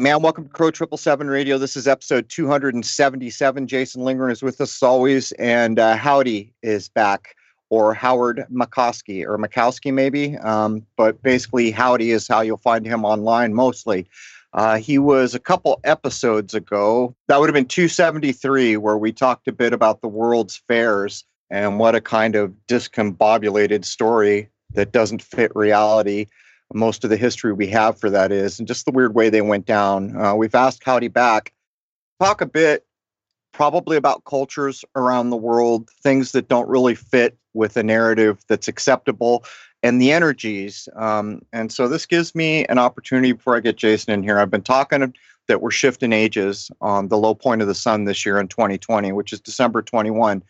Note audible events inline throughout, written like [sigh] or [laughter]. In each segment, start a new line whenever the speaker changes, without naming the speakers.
right, man. Welcome to Crow Triple Seven Radio. This is episode 277. Jason Lingren is with us as always, and uh, Howdy is back, or Howard Makowski, or Makowski maybe. Um, but basically, Howdy is how you'll find him online mostly. Uh, he was a couple episodes ago. That would have been 273, where we talked a bit about the world's fairs and what a kind of discombobulated story that doesn't fit reality most of the history we have for that is, and just the weird way they went down. Uh, we've asked Howdy back talk a bit, probably about cultures around the world, things that don't really fit with a narrative that's acceptable, and the energies. Um, and so this gives me an opportunity before I get Jason in here. I've been talking that we're shifting ages on the low point of the sun this year in 2020, which is December 21.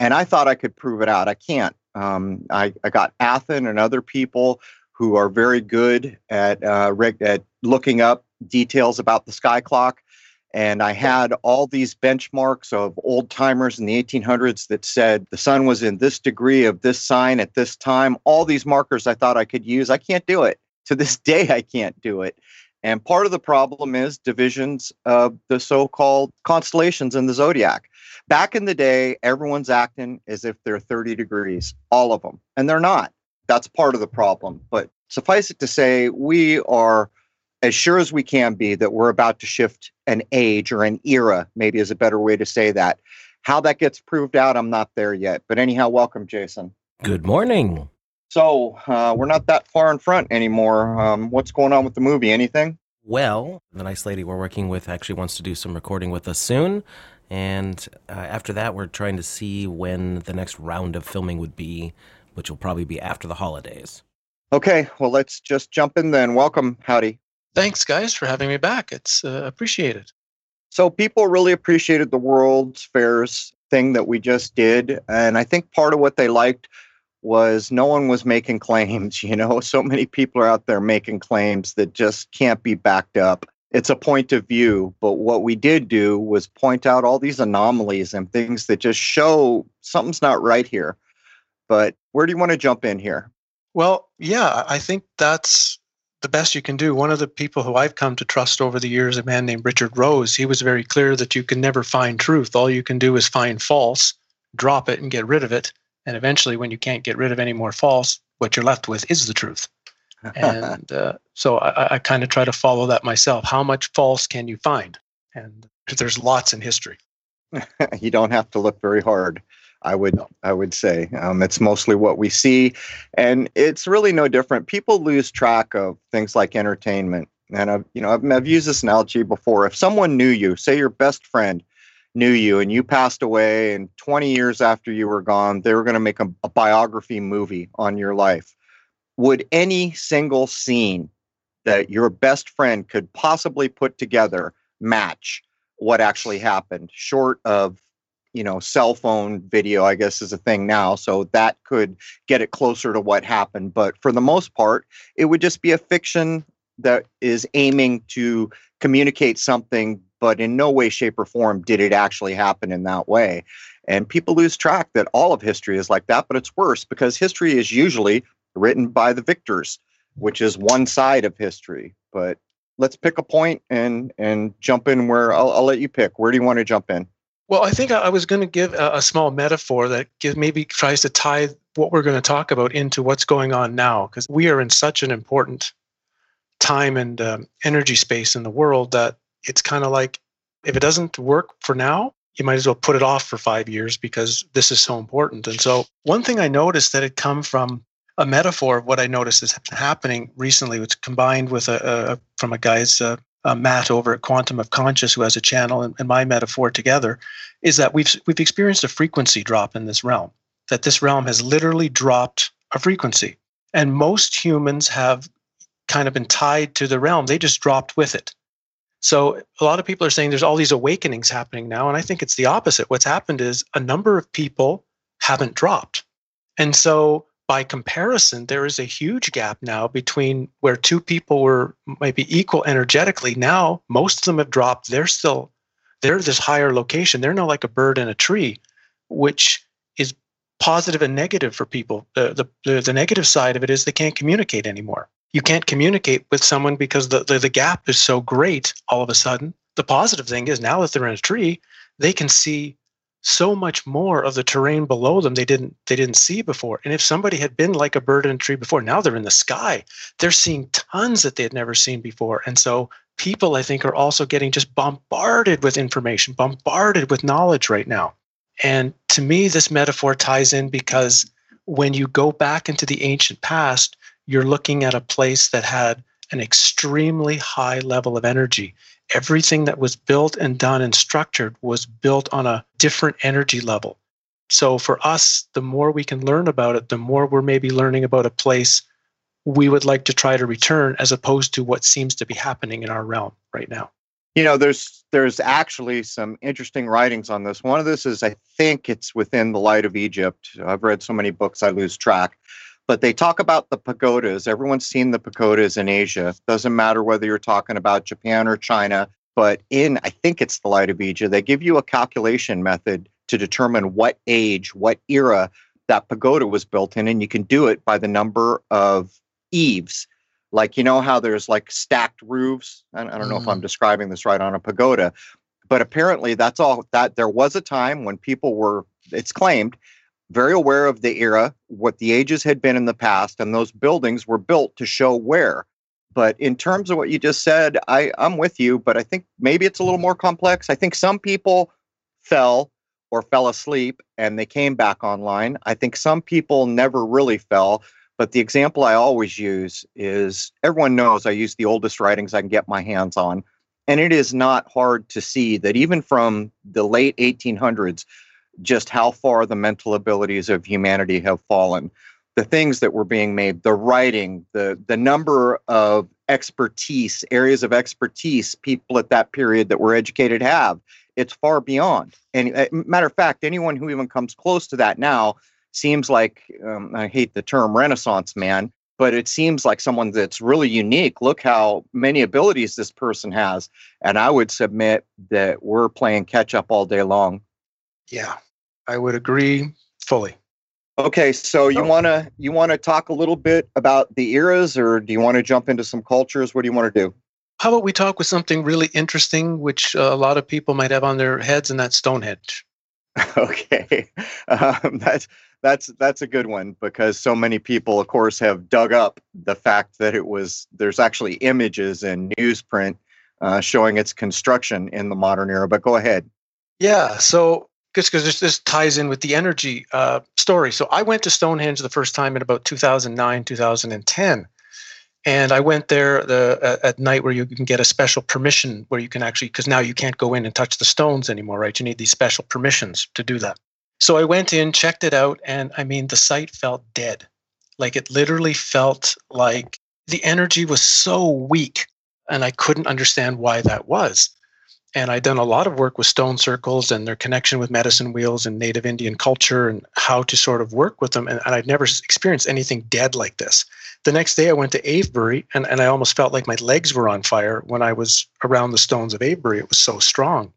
And I thought I could prove it out. I can't. Um, I, I got Athen and other people who are very good at uh, reg- at looking up details about the sky clock. And I had all these benchmarks of old timers in the 1800s that said the sun was in this degree of this sign at this time. All these markers I thought I could use. I can't do it. To this [laughs] day, I can't do it. And part of the problem is divisions of the so called constellations in the zodiac. Back in the day, everyone's acting as if they're 30 degrees, all of them, and they're not that's part of the problem. But suffice it to say, we are as sure as we can be that we're about to shift an age or an era, maybe is a better way to say that. How that gets proved out, I'm not there yet. But anyhow, welcome, Jason.
Good morning.
So uh, we're not that far in front anymore. Um, what's going on with the movie? Anything?
Well, the nice lady we're working with actually wants to do some recording with us soon. And uh, after that, we're trying to see when the next round of filming would be which will probably be after the holidays.
Okay, well, let's just jump in then. Welcome, Howdy.
Thanks, guys, for having me back. It's uh, appreciated.
So, people really appreciated the World's Fairs thing that we just did. And I think part of what they liked was no one was making claims. [laughs] You know, so many people are out there making claims that just can't be backed up. It's a point of view. But what we did do was point out all these anomalies and things that just show something's not right here. But where do you want to jump in here?
Well, yeah, I think that's the best you can do. One of the people who I've come to trust over the years, a man named Richard Rose, he was very clear that you can never find truth. All you can do is find false, drop it, and get rid of it. And eventually, when you can't get rid of any more false, what you're left with is the truth. [laughs] and uh, so I, I kind of try to follow that myself. How much false can you find? And there's lots in history. [laughs]
you don't have to look very hard. I would I would say um, it's mostly what we see, and it's really no different. People lose track of things like entertainment, and I've you know I've, I've used this analogy before. If someone knew you, say your best friend knew you, and you passed away, and 20 years after you were gone, they were going to make a, a biography movie on your life. Would any single scene that your best friend could possibly put together match what actually happened, short of you know cell phone video i guess is a thing now so that could get it closer to what happened but for the most part it would just be a fiction that is aiming to communicate something but in no way shape or form did it actually happen in that way. And people lose track that all of history is like that but it's worse because history is usually written by the victors which is one side of history. But let's pick a point and and jump in where I'll, I'll let you pick. Where do you want to jump in
well, I think I was going to give a, small metaphor that maybe tries to tie what we're going to talk about into what's going on now, because we are in such an important time and um, energy space in the world that it's kind of like if it doesn't work for now, you might as well put it off for five years because this is so important. And so, one thing I noticed that had come from a metaphor of what I noticed is happening recently, which combined with a, a from a guy's uh, uh, Matt over at Quantum of Conscious, who has a channel, and, and my metaphor together, is that we've we've experienced a frequency drop in this realm. That this realm has literally dropped a frequency, and most humans have kind of been tied to the realm. They just dropped with it. So a lot of people are saying there's all these awakenings happening now, and I think it's the opposite. What's happened is a number of people haven't dropped, and so by comparison, there is a huge gap now between where two people were maybe equal energetically. Now, most of them have dropped. They're still they're this higher location. They're now like a bird in a tree, which is positive and negative for people. The, the, the, negative side of it is they can't communicate anymore. you can't communicate with someone because the, the, the gap is so great all of a sudden. The positive thing is now that they're in a tree, they can see so much more of the terrain below them they didn't they didn't see before. And if somebody had been like a bird in a tree before now they're in the sky. They're seeing tons that they had never seen before. And so people i think are also getting just bombarded with information bombarded with knowledge right now. And to me this metaphor ties in because when you go back into the ancient past you're looking at a place that had an extremely high level of energy everything that was built and done and structured was built on a different energy level. So for us, the more we can learn about it, the more we're maybe learning about a place we would like to try to return as opposed to what seems to be happening in our realm right now.
You know, there's there's actually some interesting writings on this. One of this is I think it's within the light of Egypt. I've read so many books I lose track but they talk about the pagodas. Everyone's seen the pagodas in Asia. Doesn't matter whether you're talking about Japan or China, but in, I think it's the Light of Asia, they give you a calculation method to determine what age, what era that pagoda was built in. And you can do it by the number of eaves. Like, you know how there's like stacked roofs? I, I don't know mm. if I'm mm. describing this right on a pagoda, but apparently that's all that there was a time when people were, it's claimed, very aware of the era, what the ages had been in the past, and those buildings were built to show where. But in terms of what you just said, I, I'm with you, but I think maybe it's a little more complex. I think some people fell or fell asleep and they came back online. I think some people never really fell. But the example I always use is everyone knows I use the oldest writings I can get my hands on. And it is not hard to see that even from the late 1800s, just how far the mental abilities of humanity have fallen. The things that were being made the writing the the number of expertise areas of expertise people at that period that were educated have it's far beyond. And uh, matter of fact anyone who even comes close to that now seems like um, i hate the term renaissance man but it seems like someone that's really unique. Look how many abilities this person has. And i would submit that we're playing catch up all day long.
Yeah I would agree fully.
Okay, so you want to you want to talk a little bit about the eras, or do you want to jump into some cultures? What do you want to do?
How about we talk with something really interesting, which uh, a lot of people might have on their heads, and that's Stonehenge. [laughs]
Okay, um, that's that's that's a good one because so many people, of course, have dug up the fact that it was there's actually images and newsprint uh, showing its construction in the modern era. But go ahead.
Yeah, so just because this, this ties in with the energy uh, story. So I went to Stonehenge the first time in about 2009, 2010. And I went there the, uh, at night where you can get a special permission where you can actually, because now you can't go in and touch the stones anymore, right? You need these special permissions to do that. So I went in, checked it out, and I mean, the site felt dead. Like it literally felt like the energy was so weak, and I couldn't understand why that was. And I'd done a lot of work with stone circles and their connection with medicine wheels and native Indian culture and how to sort of work with them. And, and I'd never experienced anything dead like this. The next day I went to Avebury and, and I almost felt like my legs were on fire when I was around the stones of Avebury. It was so strong.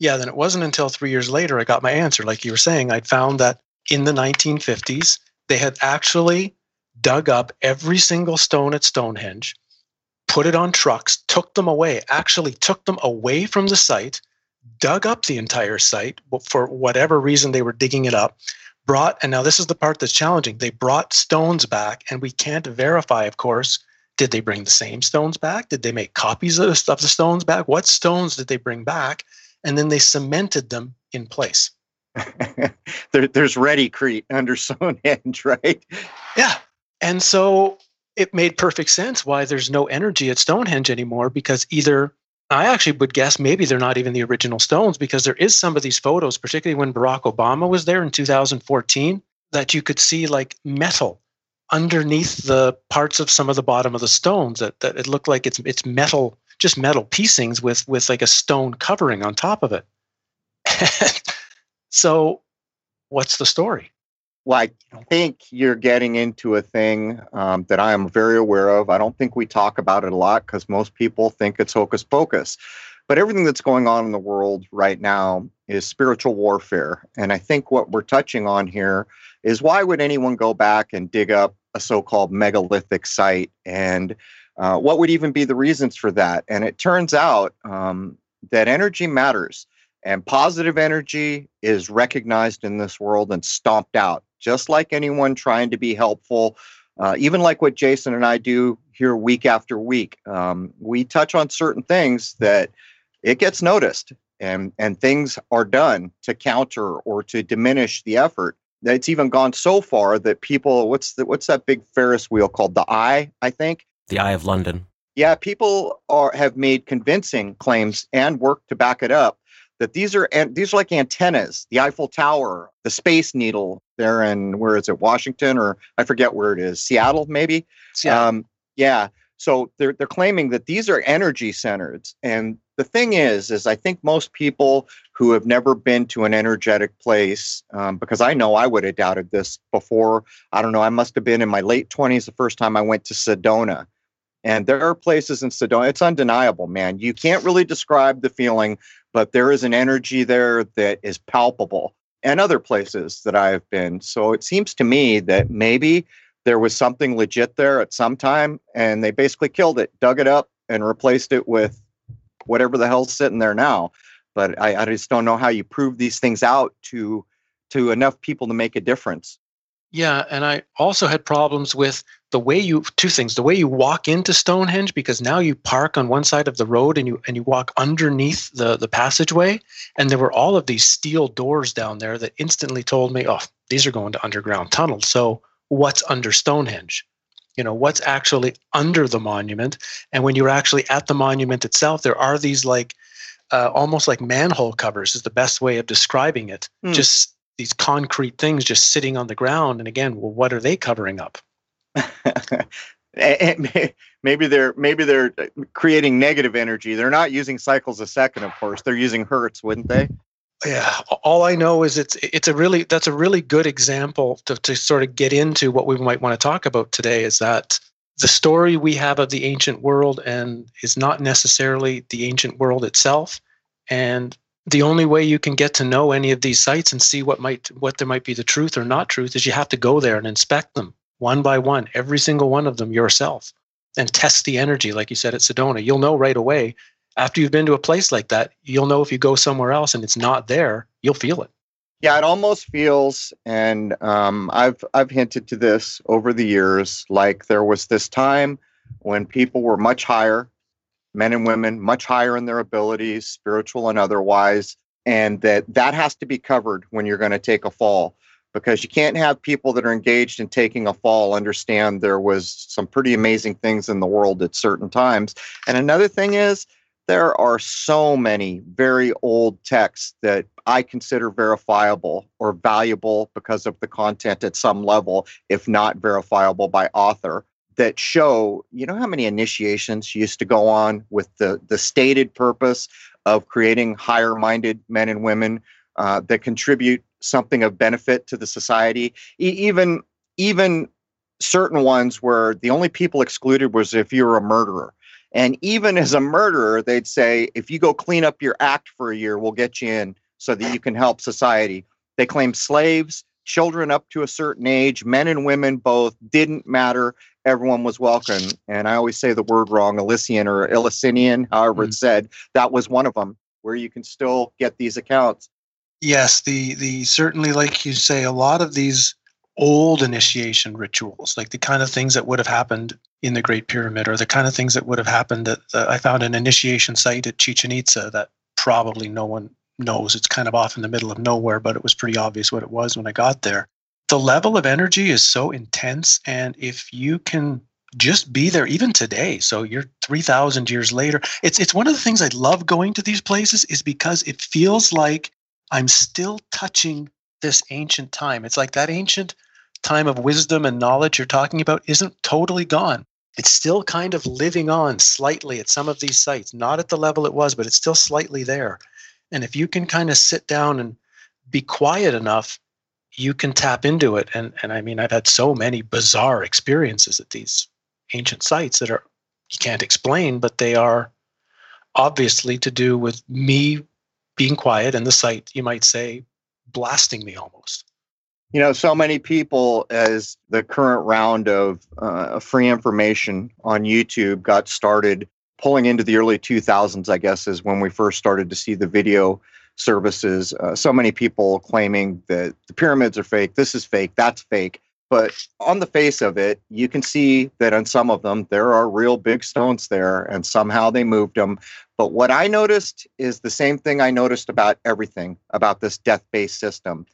Yeah, then it wasn't until three years later I got my answer. Like you were saying, I'd found that in the 1950s, they had actually dug up every single stone at Stonehenge put it on trucks, took them away, actually took them away from the site, dug up the entire site for whatever reason they were digging it up, brought, and now this is the part that's challenging, they brought stones back, and we can't verify, of course. Did they bring the same stones back? Did they make copies of the, of the stones back? What stones did they bring back? And then they cemented them in place. [laughs]
there, there's Readycrete under Stonehenge, right?
Yeah. And so it made perfect sense why there's no energy at Stonehenge anymore because either I actually would guess maybe they're not even the original stones because there is some of these photos, particularly when Barack Obama was there in 2014, that you could see like metal underneath the parts of some of the bottom of the stones that, that it looked like it's it's metal, just metal piecings with with like a stone covering on top of it. [laughs] so what's the story?
Well, I think you're getting into a thing um, that I am very aware of. I don't think we talk about it a lot because most people think it's hocus pocus. But everything that's going on in the world right now is spiritual warfare. And I think what we're touching on here is why would anyone go back and dig up a so-called megalithic site, and uh, what would even be the reasons for that? And it turns out um, that energy matters, and positive energy is recognized in this world and stomped out, just like anyone trying to be helpful. Uh, even like what Jason and I do here week after week, um, we touch on certain things that it gets noticed and and things are done to counter or to diminish the effort. It's even gone so far that people what's the what's that big ferris wheel called? The eye i think?
The eye of london.
Yeah people are have made convincing claims and work to back it up that these are and these are like antennas the eiffel tower the space needle there in where is it washington or i forget where it is seattle maybe
Seattle. Um,
yeah so they're they're claiming that these are energy centers and the thing is is i think most people who have never been to an energetic place um, because i know i would have doubted this before i don't know i must have been in my late 20s the first time i went to sedona and there are places in sedona it's undeniable man you can't really describe the feeling but there is an energy there that is palpable and other places that i have been so it seems to me that maybe there was something legit there at some time and they basically killed it dug it up and replaced it with whatever the hell's sitting there now. But I, I just don't know how you prove these things out to to enough people to make a difference.
Yeah, and I also had problems with the way you two things, the way you walk into Stonehenge because now you park on one side of the road and you and you walk underneath the the passageway and there were all of these steel doors down there that instantly told me, "Oh, these are going to underground tunnels." So, what's under Stonehenge? you know what's actually under the monument and when you're actually at the monument itself there are these like uh, almost like manhole covers is the best way of describing it mm. just these concrete things just sitting on the ground and again well what are they covering up [laughs]
maybe they're maybe they're uh, creating negative energy. They're not using cycles a second of course. They're using hertz wouldn't they?
Yeah. All i know is it's it's a really that's a really good example to, to sort of get into what we might want to talk about today is that the story we have of the ancient world and is not necessarily the ancient world itself. And the only way you can get to know any of these sites and see what might what there might be the truth or not truth is you have to go there and inspect them one by one every single one of them yourself and test the energy like you said at sedona you'll know right away after you've been to a place like that, you'll know if you go somewhere else and it's not there, you'll feel it.
Yeah, it almost feels, and um, I've I've hinted to this over the years, like there was this time when people were much higher, men and women, much higher in their abilities, spiritual and otherwise, and that that has to be covered when you're going to take a fall because you can't have people that are engaged in taking a fall understand there was some pretty amazing things in the world at certain times. And another thing is there are so many very old texts that I consider verifiable or valuable because of the content at some level, if not verifiable by author, that show, you know, how many initiations used to go on with the, the stated purpose of creating higher minded men and women uh, that contribute something of benefit to the society. E- even, even certain ones where the only people excluded was if you were a murderer and even as a murderer, they'd say, if you go clean up your act for a year, we'll get you in so that you can help society. They claim slaves, children up to a certain age, men and women both didn't matter. Everyone was welcome. And I always say the word wrong, Elysian or Eleusinian, however mm. it's said. That was one of them where you can still get these accounts.
Yes, the the certainly like you say, a lot of these old initiation rituals, like the kind of things that would have happened in the Great Pyramid, or the kind of things that would have happened at uh, I found an initiation site at Chichen Itza that probably no one knows. It's kind of off in the middle of nowhere, but it was pretty obvious what it was when I got there. The level of energy is so intense, and if you can just be there even today so you're 3000 years later it's it's one of the things i love going to these places is because it feels like i'm still touching this ancient time it's like that ancient time of wisdom and knowledge you're talking about isn't totally gone. It's still kind of living on slightly at some of these sites, not at the level it was, but it's still slightly there. And if you can kind of sit down and be quiet enough, you can tap into it. And, and I mean, I've had so many bizarre experiences at these ancient sites that are, you can't explain, but they are obviously to do with me being quiet and the site, you might say, blasting me almost.
You know, so many people, as the current round of uh, free information on YouTube got started, pulling into the early 2000s, I guess, is when we first started to see the video services. Uh, so many people claiming that the pyramids are fake, this is fake, that's fake. But on the face of it, you can see that on some of them, there are real big stones there, and somehow they moved them. But what I noticed is the same thing I noticed about everything about this death based system.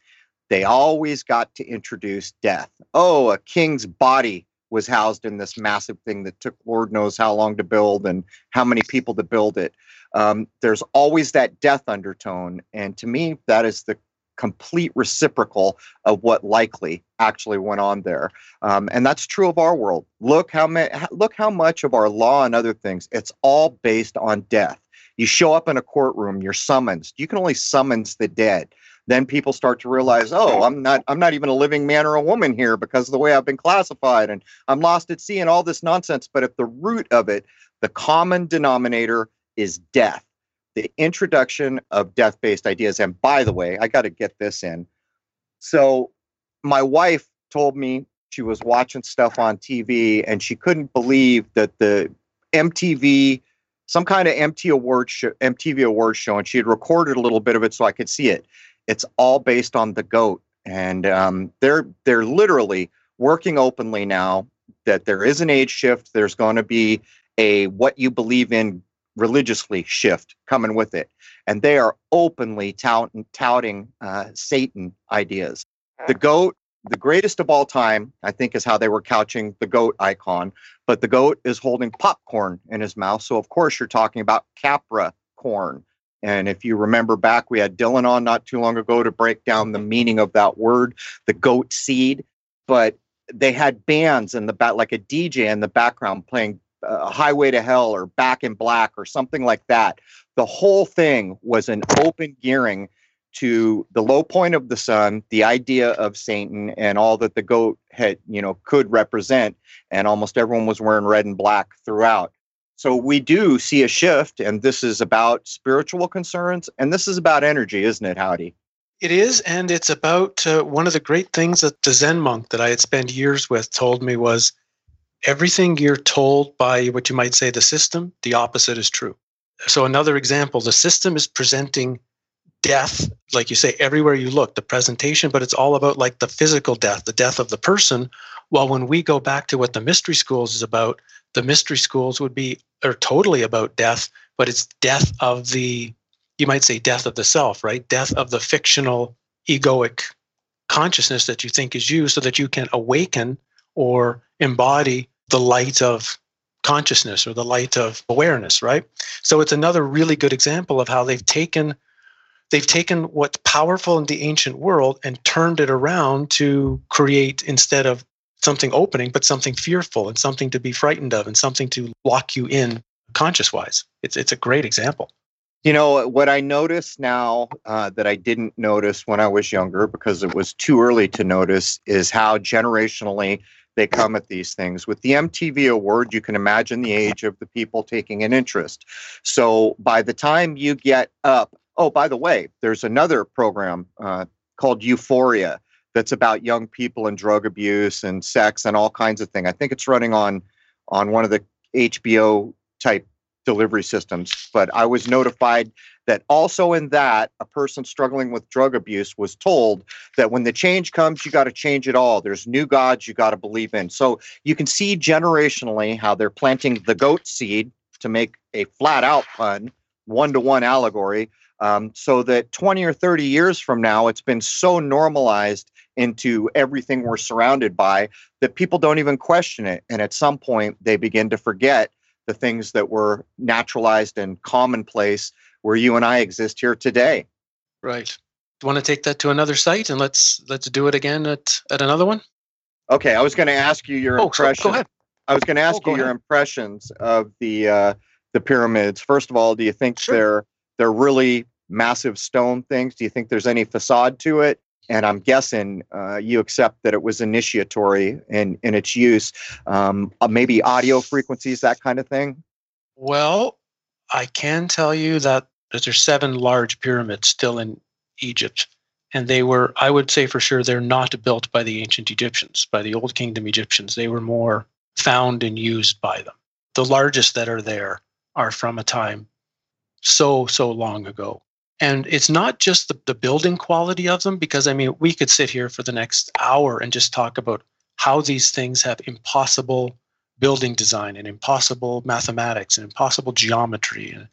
They always got to introduce death. Oh, a king's body was housed in this massive thing that took Lord knows how long to build and how many people to build it. Um, there's always that death undertone. And to me, that is the complete reciprocal of what likely actually went on there. Um, and that's true of our world. Look how ma- look how much of our law and other things, it's all based on death. You show up in a courtroom, you're summoned. You can only summons the dead then people start to realize, oh, I'm not I'm not even a living man or a woman here because of the way I've been classified and I'm lost at sea and all this nonsense. But at the root of it, the common denominator is death. The introduction of death-based ideas. And by the way, I got to get this in. So my wife told me she was watching stuff on TV and she couldn't believe that the MTV some kind of MTV award show, MTV award show, and she had recorded a little bit of it so I could see it. It's all based on the goat, and um, they're they're literally working openly now that there is an age shift. There's going to be a what you believe in religiously shift coming with it, and they are openly tout- touting uh, Satan ideas. The goat the greatest of all time, I think, is how they were couching the goat icon. But the goat is holding popcorn in his mouth. So, of course, you're talking about Capra corn. And if you remember back, we had Dylan on not too long ago to break down the meaning of that word, the goat seed. But they had bands in the back, like a DJ in the background playing uh, Highway to Hell or Back in Black or something like that. The whole thing was an open gearing to the low point of the sun, the idea of Satan, and all that the goat had, you know, could represent. And almost everyone was wearing red and black throughout. So we do see a shift, and this is about spiritual concerns, and this is about energy, isn't it, Howdy?
It is, and it's about uh, one of the great things that the Zen monk that I had spent years with told me was everything you're told by what you might say the system, the opposite is true. So, another example the system is presenting death, like you say, everywhere you look, the presentation, but it's all about like the physical death, the death of the person. While when we go back to what the mystery schools is about, the mystery schools would be are totally about death, but it's death of the you might say death of the self, right? Death of the fictional egoic consciousness that you think is you so that you can awaken or embody the light of consciousness or the light of awareness, right? So it's another really good example of how they've taken they've taken what's powerful in the ancient world and turned it around to create instead of something opening, but something fearful and something to be frightened of and something to lock you in conscious wise. It's, it's a great example.
You know, what I notice now uh, that I didn't notice when I was younger because it was too early to notice is how generationally they come at these things. With the MTV award, you can imagine the age of the people taking an interest. So by the time you get up, oh, by the way, there's another program uh, called Euphoria that's about young people and drug abuse and sex and all kinds of things. I think it's running on on one of the HBO type delivery systems. But I was notified that also in that, a person struggling with drug abuse was told that when the change comes, you got to change it all. There's new gods you got to believe in. So you can see generationally how they're planting the goat seed to make a flat out pun, one to one allegory. Um, so that 20 or 30 years from now, it's been so normalized into everything we're surrounded by that people don't even question it. And at some point, they begin to forget the things that were naturalized and commonplace where you and I exist here today.
Right. Do you want to take that to another site and let's let's do it again at, at another one?
Okay, I was going to ask you your
oh,
impression.
So go ahead.
I was going to ask oh, you your ahead. impressions of the uh, the pyramids. First of all, do you think sure. they're they're really massive stone things? Do you think there's any facade to it? and I'm guessing uh, you accept that it was initiatory in in its use, um, uh, maybe audio frequencies, that kind of thing.
Well, I can tell you that there's seven large pyramids still in Egypt, and they were i would say for sure they're not built by the ancient egyptians by the old kingdom egyptians. They were more found and used by them. The largest that are there are from a time so so long ago. And it's not just the, the building quality of them because i mean we could sit here for the next hour and just talk about how these things have impossible building design and impossible mathematics and impossible geometry and,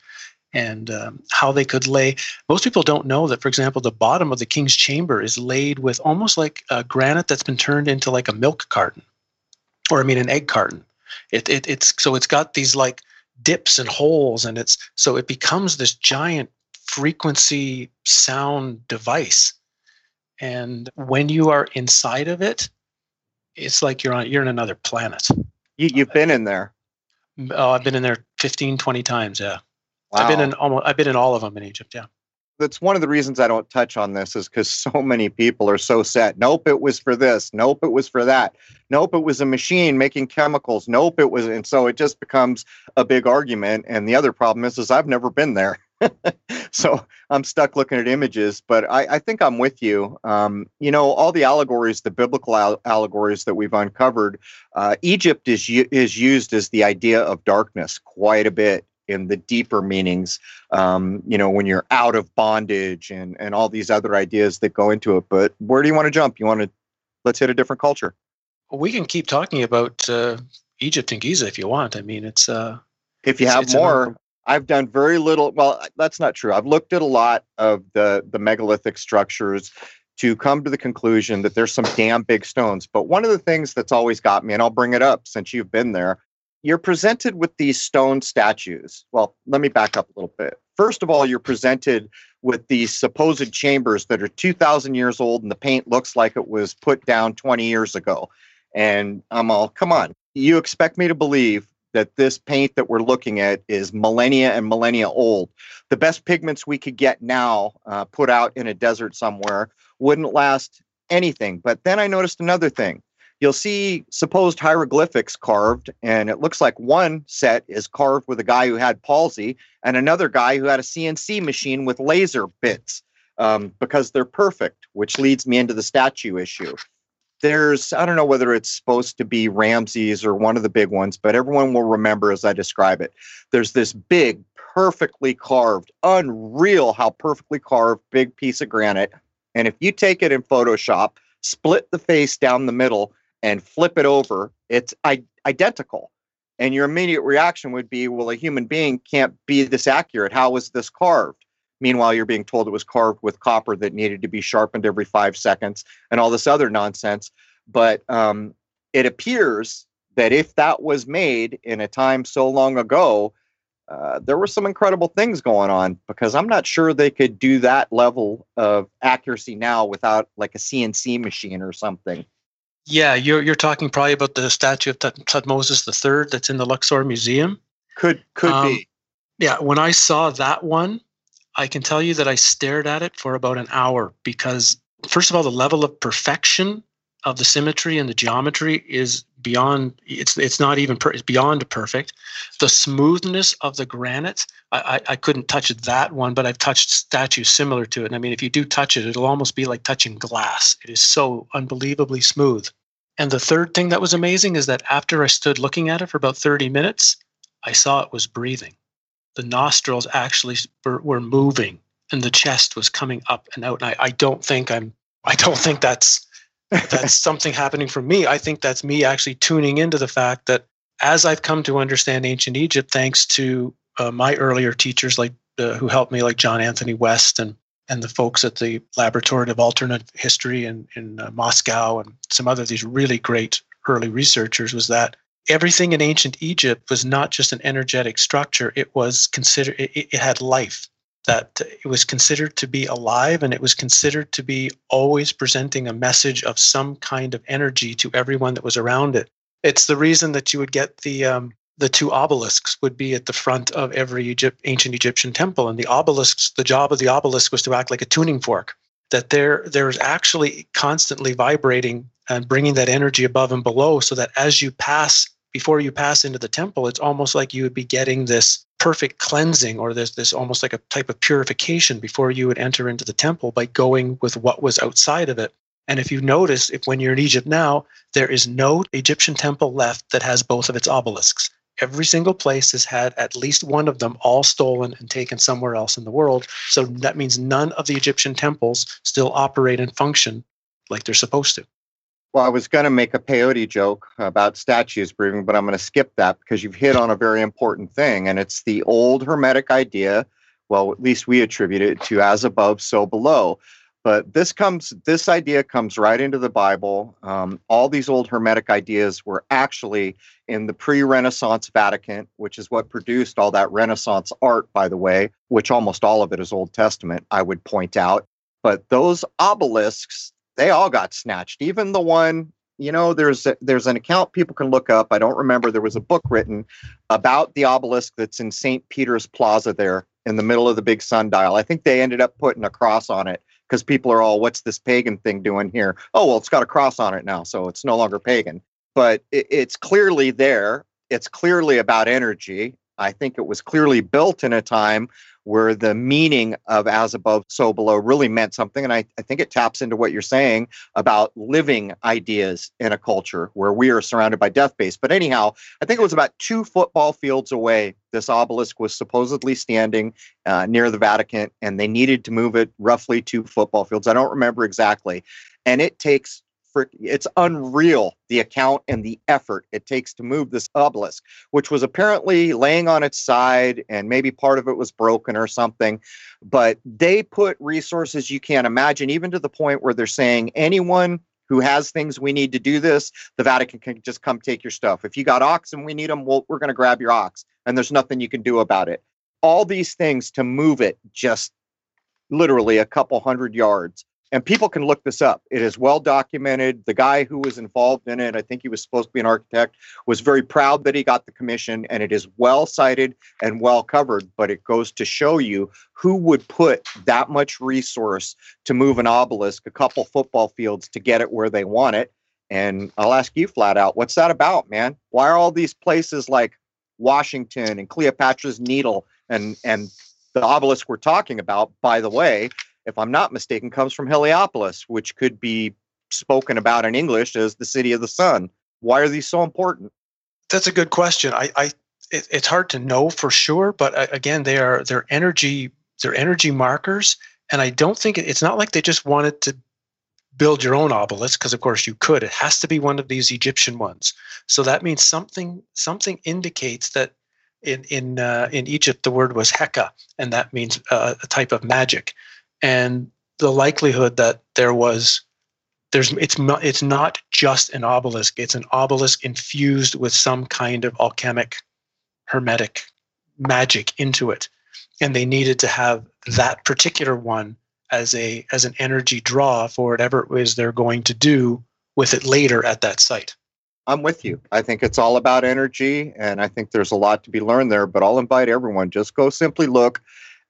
and um, how they could lay. Most people don't know that, for example, the bottom of the king's chamber is laid with almost like a granite that's been turned into like a milk carton, or I mean, an egg carton. It, it it's so it's got these like dips and holes, and it's so it becomes this giant frequency sound device. And when you are inside of it, it's like you're on you're in another planet.
You, you've been in there.
Oh, I've been in there 15, 20 times. Yeah.
Wow.
I've been in almost, I've been in all of them in Egypt. Yeah.
That's one of the reasons I don't touch on this is because so many people are so set. Nope, it was for this. Nope, it was for that. Nope, it was a machine making chemicals. Nope, it was, and so it just becomes a big argument. And the other problem is, is I've never been there. [laughs] [laughs] so I'm stuck looking at images, but I, I think I'm with you. Um, you know, all the allegories, the biblical al- allegories that we've uncovered, uh, Egypt is is used as the idea of darkness quite a bit in the deeper meanings. Um, you know, when you're out of bondage and and all these other ideas that go into it. But where do you want to jump? You want to let's hit a different culture.
We can keep talking about uh, Egypt and Giza if you want. I mean, it's uh,
if you
it's,
have
it's
more. I've done very little. Well, uh, that's not true. I've looked at a lot of the the megalithic structures to come to the conclusion that there's some damn big stones. But one of the things that's always got me, and I'll bring it up since you've been there, you're presented with these stone statues. Well, let me back up a little bit. First of all, you're presented with these supposed chambers that are 2,000 years old, and the paint looks like it was put down 20 years ago. And I'm all, come on. You expect me to believe that this paint that we're looking at is millennia and millennia old. The best pigments we could get now, uh, put out in a desert somewhere, wouldn't last anything. But then I noticed another thing. You'll see supposed hieroglyphics carved, and it looks like one set is carved with a guy who had palsy and another guy who had a CNC machine with laser bits um, because they're perfect, which leads me into the statue issue there's I don't know whether it's supposed to be Ramses or one of the big ones, but everyone will remember as I describe it. There's this big, perfectly carved, unreal how perfectly carved big piece of granite. And if you take it in Photoshop, split the face down the middle and flip it over, it's I- identical. And your immediate reaction would be, well, a human being can't be this accurate. How was this carved? Meanwhile, you're being told it was carved with copper that needed to be sharpened every five seconds and all this other nonsense. But um, it appears that if that was made in a time so long ago, uh, there were some incredible things going on because I'm not sure they could do that level of accuracy now without like a CNC machine or something.
Yeah, you're you're talking probably about the statue of Tut- Tutmosis III that's in the Luxor Museum.
Could could
Um,
be.
Yeah, when I saw that one, I can tell you that I stared at it for about an hour because, first of all, the level of perfection of the symmetry and the geometry is beyond. It's it's not even per, it's beyond perfect. The smoothness of the granite, I, I I couldn't touch that one, but I've touched statues similar to it. And I mean, if you do touch it, it'll almost be like touching glass. It is so unbelievably smooth. And the third thing that was amazing is that after I stood looking at it for about 30 minutes, I saw it was breathing the nostrils actually were, were moving and the chest was coming up and out. And I, I don't think I'm, I don't think that's, that's [laughs] something happening for me. I think that's me actually tuning into the fact that as I've come to understand ancient Egypt, thanks to uh, my earlier teachers, like uh, who helped me, like John Anthony West and and the folks at the Laboratory of Alternate History in in uh, Moscow and some other these really great early researchers, was that everything in ancient Egypt was not just an energetic structure. It was considered, it, it, had life, that it was considered to be alive and it was considered to be always presenting a message of some kind of energy to everyone that was around it. It's the reason that you would get the, um, the two obelisks would be at the front of every Egypt, ancient Egyptian temple. And the obelisks, the job of the obelisk was to act like a tuning fork. That there, there's actually constantly vibrating and bringing that energy above and below, so that as you pass before you pass into the temple, it's almost like you would be getting this perfect cleansing or there's this almost like a type of purification before you would enter into the temple by going with what was outside of it. And if you notice, if when you're in Egypt now, there is no Egyptian temple left that has both of its obelisks. Every single place has had at least one of them all stolen and taken somewhere else in the world. So that means none of the Egyptian temples still operate and function like they're supposed to.
Well, I was going to make a peyote joke about statues breathing, but I'm going to skip that because you've hit on a very important thing. And it's the old Hermetic idea. Well, at least we attribute it to as above, so below. But this comes, this idea comes right into the Bible. Um, all these old Hermetic ideas were actually in the pre-Renaissance Vatican, which is what produced all that Renaissance art, by the way, which almost all of it is Old Testament. I would point out. But those obelisks they all got snatched. Even the one, you know, there's a, there's an account people can look up. I don't remember. There was a book written about the obelisk that's in St. Peter's Plaza there in the middle of the big sundial. I think they ended up putting a cross on it because people are all, what's this pagan thing doing here? Oh, well, it's got a cross on it now, so it's no longer pagan. But it, it's clearly there. It's clearly about energy. I think it was clearly built in a time where the meaning of as above, so below really meant something. And I, I think it taps into what you're saying about living ideas in a culture where we are surrounded by death base. But anyhow, I think it was about two football fields away. This obelisk was supposedly standing uh, near the Vatican, and they needed to move it roughly two football fields. I don't remember exactly. And it takes it's unreal the account and the effort it takes to move this obelisk, which was apparently laying on its side and maybe part of it was broken or something. But they put resources you can't imagine, even to the point where they're saying anyone who has things we need to do this, the Vatican can just come take your stuff. If you got ox and we need them, well, we're going to grab your ox, and there's nothing you can do about it. All these things to move it just literally a couple hundred yards and people can look this up. It is well documented. The guy who was involved in it, I think he was supposed to be an architect, was very proud that he got the commission, and it is well cited and well covered. But it goes to show you who would put that much resource to move an obelisk a couple football fields to get it where they want it. And I'll ask you flat out, what's that about, man? Why are all these places like Washington and Cleopatra's Needle and and the obelisk we're talking about, by the way, if I'm not mistaken, comes from Heliopolis, which could be spoken about in English as the city of the sun. Why are these so important?
That's a good question. I, I it, it's hard to know for sure, but again, they are they're energy they're energy markers, and I don't think it, it's not like they just wanted to build your own obelisk because of course you could. It has to be one of these Egyptian ones. So that means something something indicates that in in uh, in Egypt the word was Heka, and that means uh, a type of magic and the likelihood that there was there's it's not it's not just an obelisk it's an obelisk infused with some kind of alchemic hermetic magic into it. And they needed to have that particular one as a as an energy draw for whatever it was they're going to do with it later at that site.
I'm with you. I think it's all about energy and i think there's a lot to be learned there but i'll invite everyone just go simply look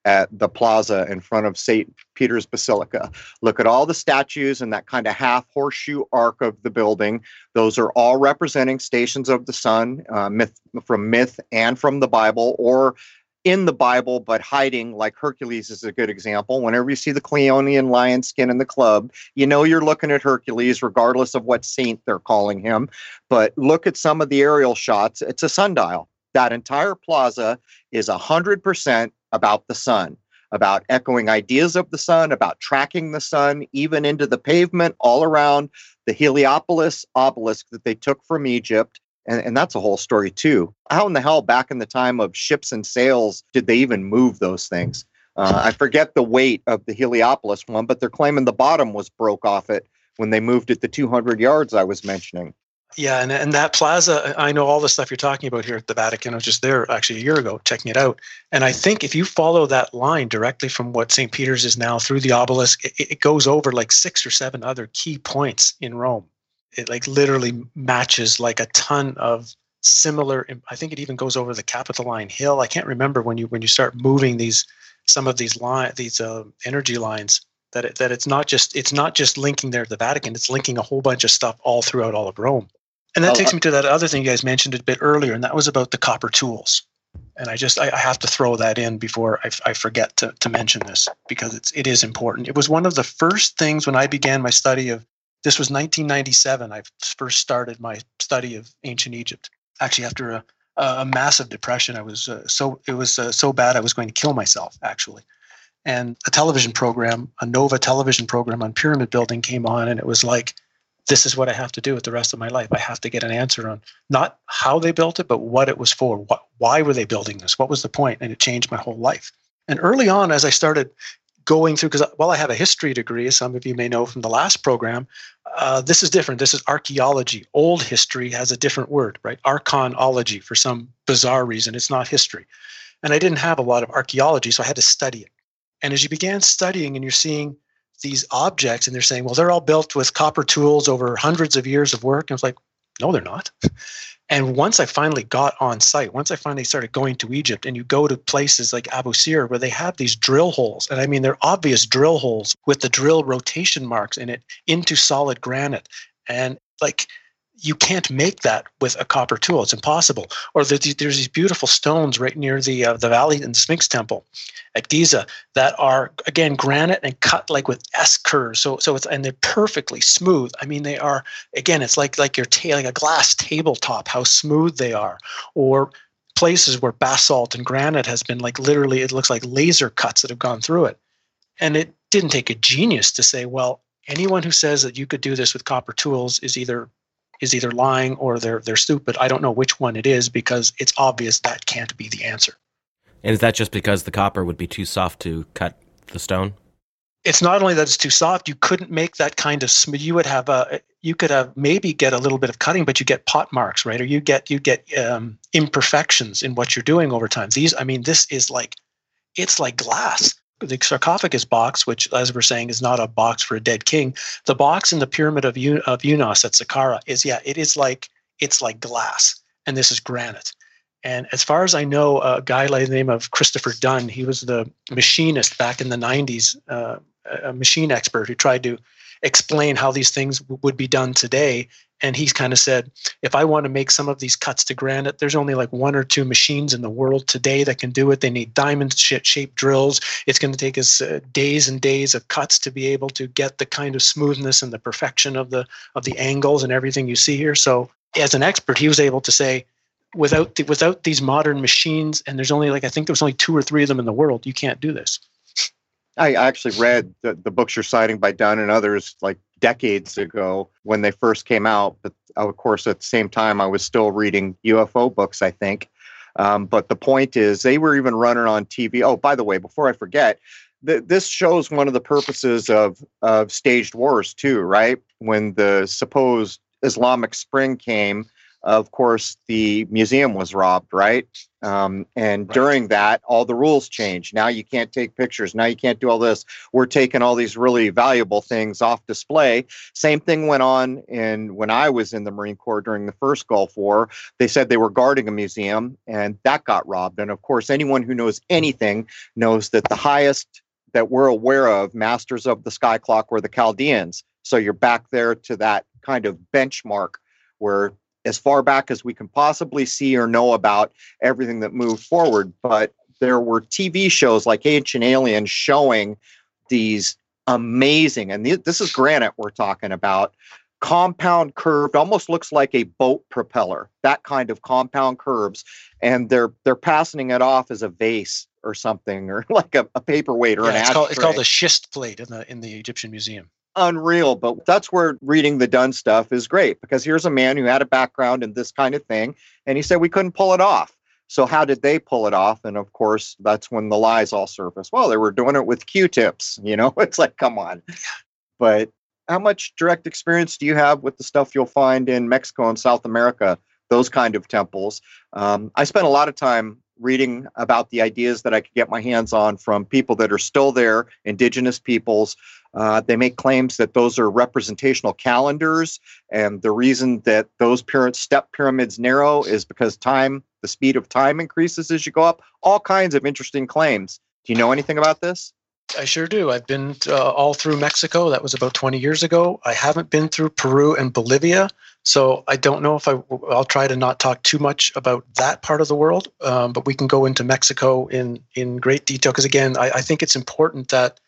at the plaza in front of St. Peter's Basilica. Look at all the statues and that kind of half horseshoe arc of the building. Those are all representing stations of the sun, uh, myth from myth and from the Bible, or in the Bible, but hiding, like Hercules is a good example. Whenever you see the Cleonian lion skin in the club, you know you're looking at Hercules, regardless of what saint they're calling him. But look at some of the aerial shots. It's a sundial. That entire plaza is 100% about the sun, about echoing ideas of the sun, about tracking the sun, even into the pavement all around the Heliopolis obelisk that they took from Egypt. And, and that's a whole story, too. How in the hell, back in the time of ships and sails, did they even move those things? Uh, I forget the weight of the Heliopolis one, but they're claiming the bottom was broke off it when they moved it the 200 yards I was mentioning.
Yeah, and, and that plaza, I know all the stuff you're talking about here at the Vatican. I was just there actually a year ago checking it out. And I think if you follow that line directly from what St. Peter's is now through the obelisk, it, it goes over like six or seven other key points in Rome. It like literally matches like a ton of similar. I think it even goes over the Capitoline Hill. I can't remember when you when you start moving these some of these line these uh, energy lines that it, that it's not just it's not just linking there to the Vatican. It's linking a whole bunch of stuff all throughout all of Rome. And that oh, takes uh me to that other thing you guys mentioned a bit earlier, and that was about the copper tools. And I just I, I have to throw that in before I, I forget to, to mention this because it's it is important. It was one of the first things when I began my study of this was 1997. I first started my study of ancient Egypt. Actually, after a, a massive depression, I was uh, so it was uh, so bad I was going to kill myself. Actually, and a television program, a Nova television program on pyramid building came on, and it was like, this is what I have to do with the rest of my life. I have to get an answer on not how they built it, but what it was for. What, why were they building this? What was the point? And it changed my whole life. And early on, as I started going through, because while I have a history degree, as some of you may know from the last program, uh, this is different. This is archaeology. Old history has a different word, right? Archonology, for some bizarre reason. It's not history. And I didn't have a lot of archaeology, so I had to study it. And as you began studying and you're seeing these objects and they're saying, well, they're all built with copper tools over hundreds of years of work. And it's like, no, they're not. [laughs] and once I finally got on site, once I finally started going to Egypt, and you go to places like Abusir where they have these drill holes, and I mean, they're obvious drill holes with the drill rotation marks in it into solid granite. And like, you can't make that with a copper tool. It's impossible. Or there's these beautiful stones right near the uh, the valley in the Sphinx Temple at Giza that are again granite and cut like with S curves. So so it's and they're perfectly smooth. I mean they are again it's like like your ta- like a glass tabletop how smooth they are. Or places where basalt and granite has been like literally it looks like laser cuts that have gone through it. And it didn't take a genius to say well anyone who says that you could do this with copper tools is either is either lying or they're they're stupid. I don't know which one it is because it's obvious that can't be the answer.
And is that just because the copper would be too soft to cut the stone?
It's not only that it's too soft. You couldn't make that kind of. You would have a. You could have maybe get a little bit of cutting, but you get pot marks, right? Or you get you get um, imperfections in what you're doing over time. These, I mean, this is like, it's like glass the sarcophagus box, which, as we're saying, is not a box for a dead king. The box in the pyramid of of Unas at Saqqara is, yeah, it is like it's like glass, and this is granite. And as far as I know, a guy by the name of Christopher Dunn, he was the machinist back in the 90s, uh, a machine expert who tried to explain how these things w- would be done today. And he's kind of said, if I want to make some of these cuts to granite, there's only like one or two machines in the world today that can do it. They need diamond shaped drills. It's going to take us uh, days and days of cuts to be able to get the kind of smoothness and the perfection of the of the angles and everything you see here. So, as an expert, he was able to say, without the, without these modern machines, and there's only like I think there's only two or three of them in the world, you can't do this.
I actually read the, the books you're citing by Dunn and others like decades ago when they first came out. But of course, at the same time, I was still reading UFO books, I think. Um, but the point is, they were even running on TV. Oh, by the way, before I forget, th- this shows one of the purposes of, of staged wars, too, right? When the supposed Islamic Spring came, of course, the museum was robbed, right? Um, and right. during that, all the rules changed. Now you can't take pictures. Now you can't do all this. We're taking all these really valuable things off display. Same thing went on in when I was in the Marine Corps during the first Gulf War. They said they were guarding a museum, and that got robbed. And of course, anyone who knows anything knows that the highest that we're aware of masters of the sky clock were the Chaldeans. So you're back there to that kind of benchmark where as far back as we can possibly see or know about everything that moved forward. But there were TV shows like Ancient Aliens showing these amazing, and this is granite we're talking about, compound curved, almost looks like a boat propeller, that kind of compound curves. And they're they're passing it off as a vase or something, or [laughs] like a, a paperweight or yeah, an
it's
called,
it's called a schist plate in the in the Egyptian museum
unreal. But that's where reading the Dunn stuff is great because here's a man who had a background in this kind of thing, and he said we couldn't pull it off. So how did they pull it off? And of course, that's when the lies all surface. Well, they were doing it with Q-tips. You know, [laughs] it's like, come on. But how much direct experience do you have with the stuff you'll find in Mexico and South America? Those kind of temples. Um, I spent a lot of time reading about the ideas that I could get my hands on from people that are still there, indigenous peoples uh, they make claims that those are representational calendars, and the reason that those step pyramids narrow is because time, the speed of time increases as you go up. All kinds of interesting claims. Do you know anything about this?
I sure do. I've been uh, all through Mexico. That was about 20 years ago. I haven't been through Peru and Bolivia. So I don't know if I, I'll try to not talk too much about that part of the world, um, but we can go into Mexico in, in great detail. Because again, I, I think it's important that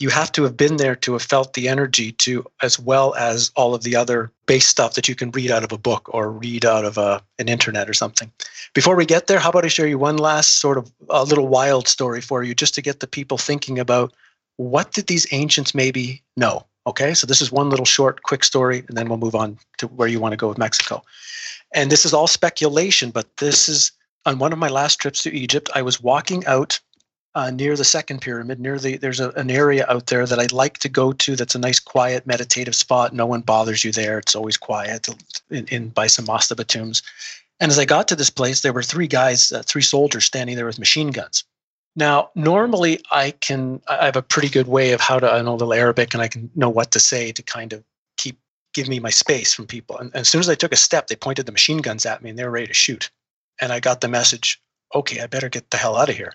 you have to have been there to have felt the energy to as well as all of the other base stuff that you can read out of a book or read out of a, an internet or something. Before we get there how about i share you one last sort of a little wild story for you just to get the people thinking about what did these ancients maybe know okay? So this is one little short quick story and then we'll move on to where you want to go with mexico. And this is all speculation but this is on one of my last trips to egypt i was walking out uh, near the second pyramid, near the there's a, an area out there that I'd like to go to. That's a nice, quiet, meditative spot. No one bothers you there. It's always quiet in, in by some mastaba tombs. And as I got to this place, there were three guys, uh, three soldiers standing there with machine guns. Now, normally I can, I have a pretty good way of how to, I know a little Arabic and I can know what to say to kind of keep, give me my space from people. And, and as soon as I took a step, they pointed the machine guns at me and they were ready to shoot. And I got the message, okay, I better get the hell out of here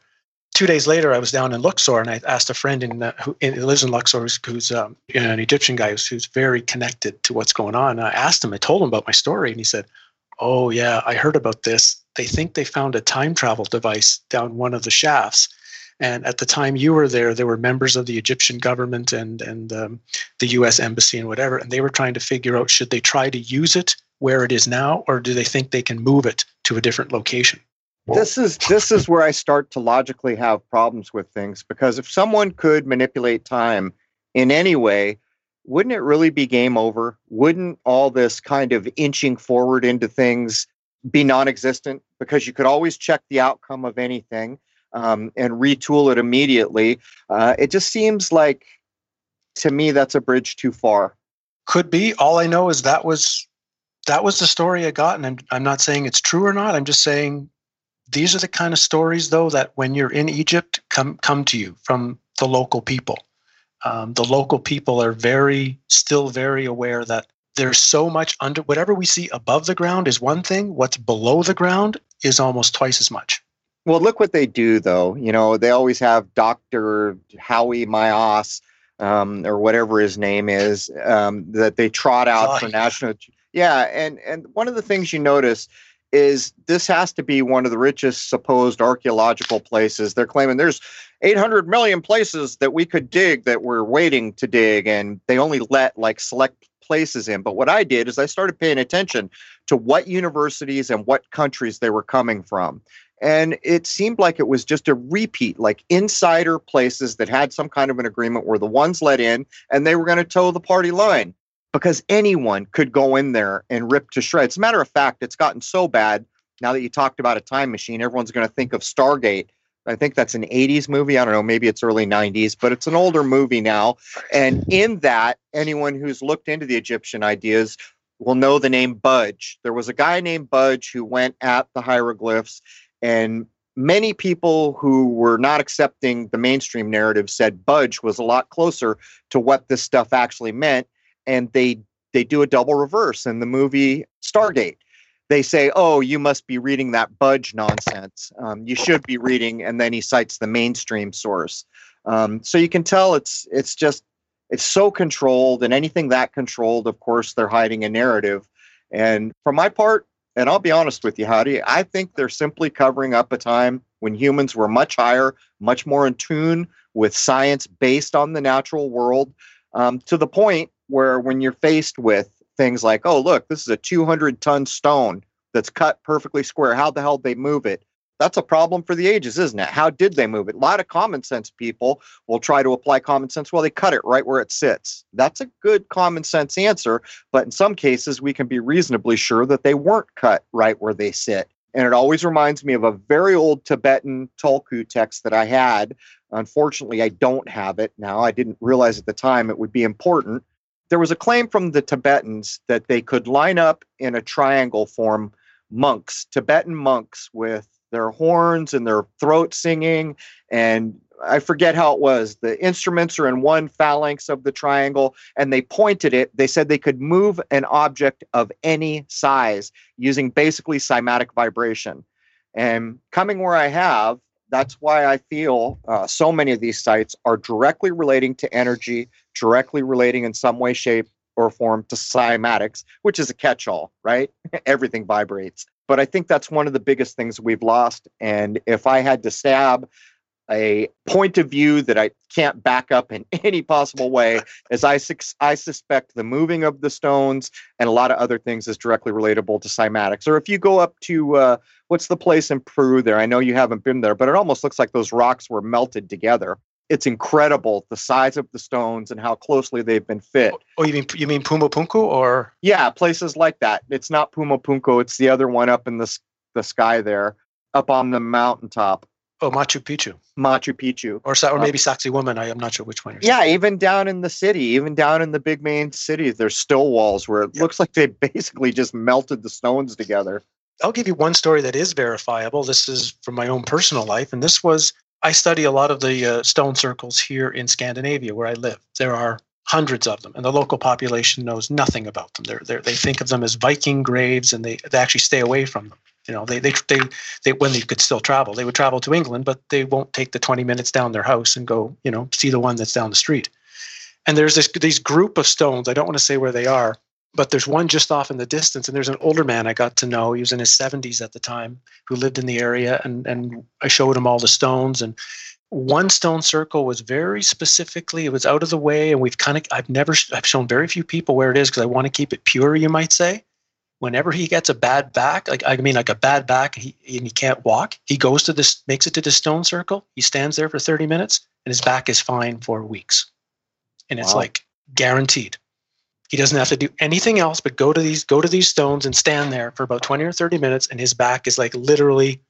two days later, I was down in Luxor and I asked a friend in, uh, who in, lives in Luxor who's, who's um, an Egyptian guy who's, who's, very connected to what's going on. And I asked him, I told him about my story, and he said, Oh, yeah, I heard about this. They think they found a time travel device down one of the shafts. And at the time you were there, there were members of the Egyptian government and, and um, the US embassy and whatever, and they were trying to figure out should they try to use it where it is now, or do they think they can move it to a different location?
This is this is where I start to logically have problems with things because if someone could manipulate time in any way, wouldn't it really be game over? Wouldn't all this kind of inching forward into things be non-existent because you could always check the outcome of anything um, and retool it immediately? Uh, it just seems like to me that's a bridge too far.
Could be. All I know is that was that was the story I got, and I'm, I'm not saying it's true or not. I'm just saying these are the kind of stories, though, that when you're in Egypt, come come to you from the local people. Um, the local people are very, still very aware that there's so much under whatever we see above the ground is one thing. What's below the ground is almost twice as much.
Well, look what they do, though. You know, they always have Doctor Howie Mayas, um, or whatever his name is, um, that they trot out oh, for yeah. national. Yeah, and and one of the things you notice is this has to be one of the richest supposed archaeological places. They're claiming there's 800 million places that we could dig that we're waiting to dig, and they only let like select places in. But what I did is I started paying attention to what universities and what countries they were coming from. And it seemed like it was just a repeat, like insider places that had some kind of an agreement where the ones let in and they were going to toe the party line because anyone could go in there and rip to shreds. Matter of fact, it's gotten so bad now that you talked about a time machine, everyone's going to think of Stargate. I think that's an 80s movie. I don't know, maybe it's early 90s, but it's an older movie now. And in that, anyone who's looked into the Egyptian ideas will know the name Budge. There was a guy named Budge who went at the hieroglyphs, and many people who were not accepting the mainstream narrative said Budge was a lot closer to what this stuff actually meant and they they do a double reverse in the movie Stargate. They say, "Oh, you must be reading that Budge nonsense. Um, you should be reading," and then he cites the mainstream source. Um, so you can tell it's it's just it's so controlled, and anything that controlled, of course, they're hiding a narrative. And for my part, and I'll be honest with you, Howdy, I think they're simply covering up a time when humans were much higher, much more in tune with science based on the natural world, um, to the point where when you're faced with things like, oh, look, this is a 200 ton stone that's cut perfectly square. How the hell they move it? That's a problem for the ages, isn't it? How did they move it? A lot of common sense people will try to apply common sense. Well, they cut it right where it sits. That's a good common sense answer. But in some cases, we can be reasonably sure that they weren't cut right where they sit. And it always reminds me of a very old Tibetan Tulku text that I had. Unfortunately, I don't have it now. I didn't realize at the time it would be important there was a claim from the Tibetans that they could line up in a triangle form monks, Tibetan monks with their horns and their throat singing. And I forget how it was. The instruments are in one phalanx of the triangle, and they pointed it. They said they could move an object of any size using basically cymatic vibration. And coming where I have, That's why I feel uh, so many of these sites are directly relating to energy, directly relating in some way, shape, or form to cymatics, which is a catch all, right? [laughs] Everything vibrates. But I think that's one of the biggest things we've lost. And if I had to stab a point of view that I can't back up in [laughs] any possible way, as I, I suspect the moving of the stones and a lot of other things is directly relatable to cymatics. Or if you go up to uh, what's the place in Peru there? I know you haven't been there, but it almost looks like those rocks were melted together. It's incredible the size of the stones and how closely they've been fit.
Oh, you mean you mean Pumapunku or?
Yeah, places like that. It's not Puma Pumapunku. It's the other one up in the the sky there, up on the mountaintop.
Oh, Machu Picchu.
Machu Picchu.
Or, or uh, maybe Sacsayhuaman. I am not sure which one.
yeah, even down in the city, even down in the big main cities, there's still walls where it looks like they [laughs] basically just melted the stones together.
I'll give you one story that is verifiable. This is from my own personal life. And this was I study a lot of the uh, stone circles here in Scandinavia where I live. There are hundreds of them, and the local population knows nothing about them. They're, they're, they think of them as Viking graves and they, they actually stay away from them. You know, they, they, they, they, when they could still travel, they would travel to England, but they won't take the 20 minutes down their house and go, you know, see the one that's down the street. And there's this these group of stones. I don't want to say where they are, but there's one just off in the distance. And there's an older man I got to know. He was in his 70s at the time, who lived in the area, and and I showed him all the stones. And one stone circle was very specifically. It was out of the way, and we've kind of I've never I've shown very few people where it is because I want to keep it pure. You might say whenever he gets a bad back, like I mean, like a bad back, he, and he can't walk, he goes to this, makes it to the stone circle. He stands there for 30 minutes, and his back is fine for weeks, and it's wow. like guaranteed. He doesn't have to do anything else but go to these go to these stones and stand there for about 20 or 30 minutes, and his back is like literally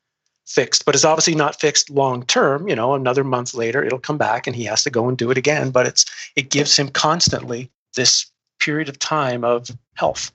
fixed. But it's obviously not fixed long term. You know, another month later, it'll come back, and he has to go and do it again. But it's it gives him constantly this period of time of health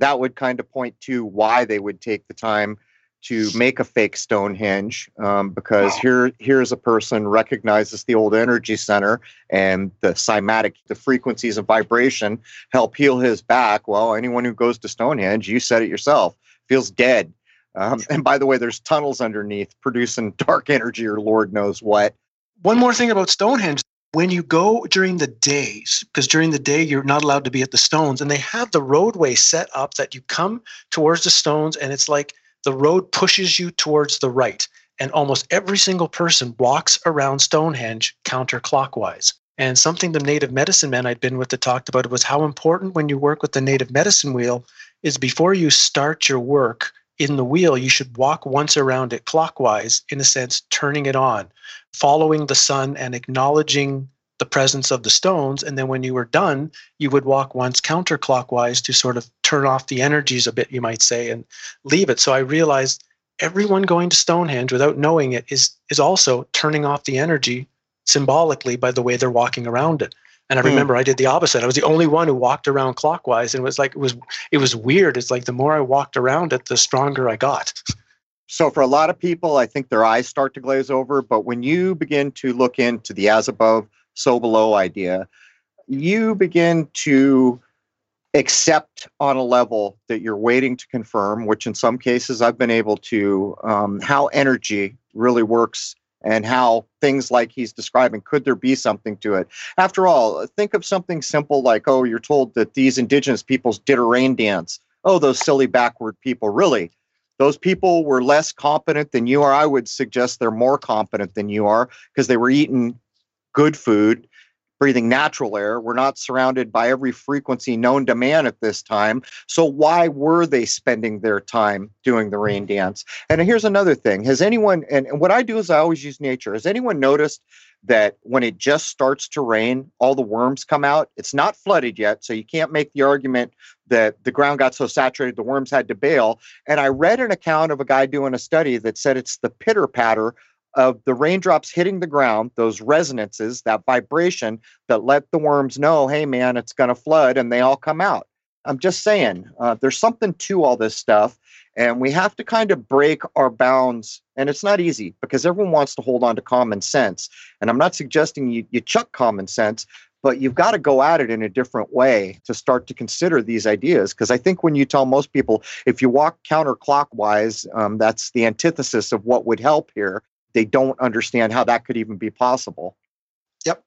that would kind of point to why they would take the time to make a fake Stonehenge um, because here here's a person recognizes the old energy center and the cymatic, the frequencies of vibration help heal his back. Well, anyone who goes to Stonehenge, you said it yourself, feels dead. Um, [laughs] and by the way, there's tunnels underneath producing [laughs] dark energy or Lord knows what.
One more thing about Stonehenge when you go during the days, because during the day you're not allowed to be at the stones, and they have the roadway set up that you come towards the stones, and it's like the road pushes you towards the right. And almost every single person walks around Stonehenge counterclockwise. And something the native medicine men I'd been with that talked about was how important when you work with the native medicine wheel is before you start your work in the wheel, you should walk once around it clockwise, in a sense, turning it on following the sun and acknowledging the presence of the stones. And then when you were done, you would walk once counterclockwise to sort of turn off the energies a bit, you might say, and leave it. So I realized everyone going to Stonehenge without knowing it is is also turning off the energy symbolically by the way they're walking around it. And I hmm. remember mm. I did the opposite. I was the only one who walked around clockwise, and it was like it was it was weird. It's like the more I walked around it, the stronger I got.
So for a lot of people, I think their eyes start to glaze over. But when you begin to look into the as above, so below idea, you begin to accept on a level that you're waiting to confirm, which in some cases I've been able to, um, how energy really works and how things like he's describing could there be something to it? After all think of something simple like oh you're told that these indigenous peoples did a rain dance. Oh those silly backward people really? Those people were less competent than you are. I would suggest they're more competent than you are because they were eating good food, breathing natural air. We're not surrounded by every frequency known to man at this time. So why were they spending their time doing the rain dance? And here's another thing. Has anyone and, and what I do is I always use nature. Has anyone noticed that when it just starts to rain, all the worms come out. It's not flooded yet, so you can't make the argument that the ground got so saturated the worms had to bail. And I read an account of a guy doing a study that said it's the pitter patter of the raindrops hitting the ground, those resonances, that vibration that let the worms know, hey, man, it's going to flood, and they all come out. I'm just saying, uh, there's something to all this stuff. And we have to kind of break our bounds. And it's not easy because everyone wants to hold on to common sense. And I'm not suggesting you, you chuck common sense, but you've got to go at it in a different way to start to consider these ideas. Because I think when you tell most people, if you walk counterclockwise, um, that's the antithesis of what would help here. They don't understand how that could even be possible.
Yep.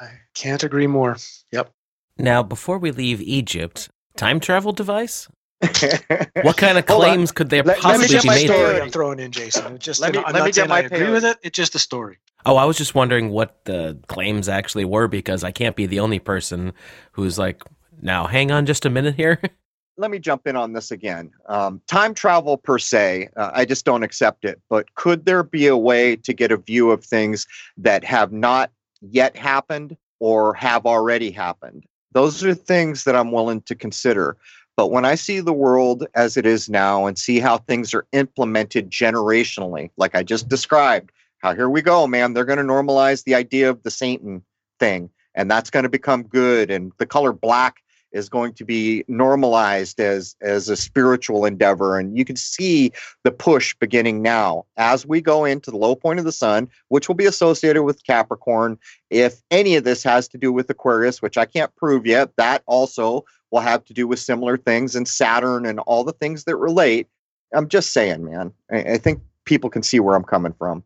I can't agree more. Yep.
Now, before we leave Egypt, time travel device? [laughs] what kind of claims could there
Let-
possibly
let me get
be
my
made?
story.
story I'm throwing in, Jason. Just
Let me-
I'm
let me
not
get my
I agree
pair.
with it. It's just a story.
Oh, I was just wondering what the claims actually were because I can't be the only person who's like, now hang on just a minute here. [laughs]
let me jump in on this again. Um, time travel per se, uh, I just don't accept it. But could there be a way to get a view of things that have not yet happened or have already happened? Those are things that I'm willing to consider. But when I see the world as it is now and see how things are implemented generationally, like I just described, how here we go, man, they're going to normalize the idea of the Satan thing, and that's going to become good, and the color black is going to be normalized as as a spiritual endeavor. And you can see the push beginning now. As we go into the low point of the sun which will be associated with capricorn if any of this has to do with aquarius which i can't prove yet that also will have to do with similar things and saturn and all the things that relate. I'm just saying man i, I think people can see where i'm coming from.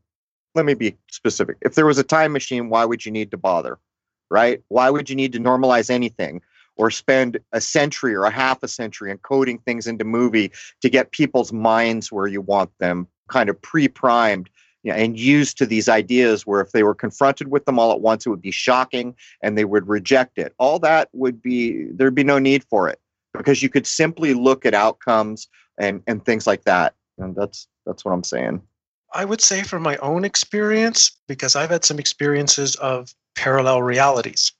Let me be specific. If there was a time machine why would you need to bother right? Why would you need to normalize anything or spend a century or a half a century encoding things into movie to get people's minds where you want them kind of pre-primed you know, and used to these ideas where if they were confronted with them all at once it would be shocking and they would reject it. All that would be there'd be no need for it because you could simply look at outcomes and and things like that. And that's that's what i'm saying.
I would say from my own experience, because I've had some experiences of parallel realities.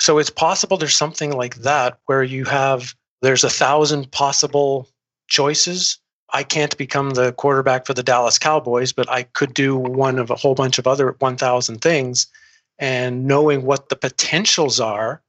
So it's possible there's something like that where you have, there's a thousand possible choices. I can't become the quarterback for the Dallas Cowboys, but I could do one of a whole bunch of other 1,000 things. And knowing what the potentials are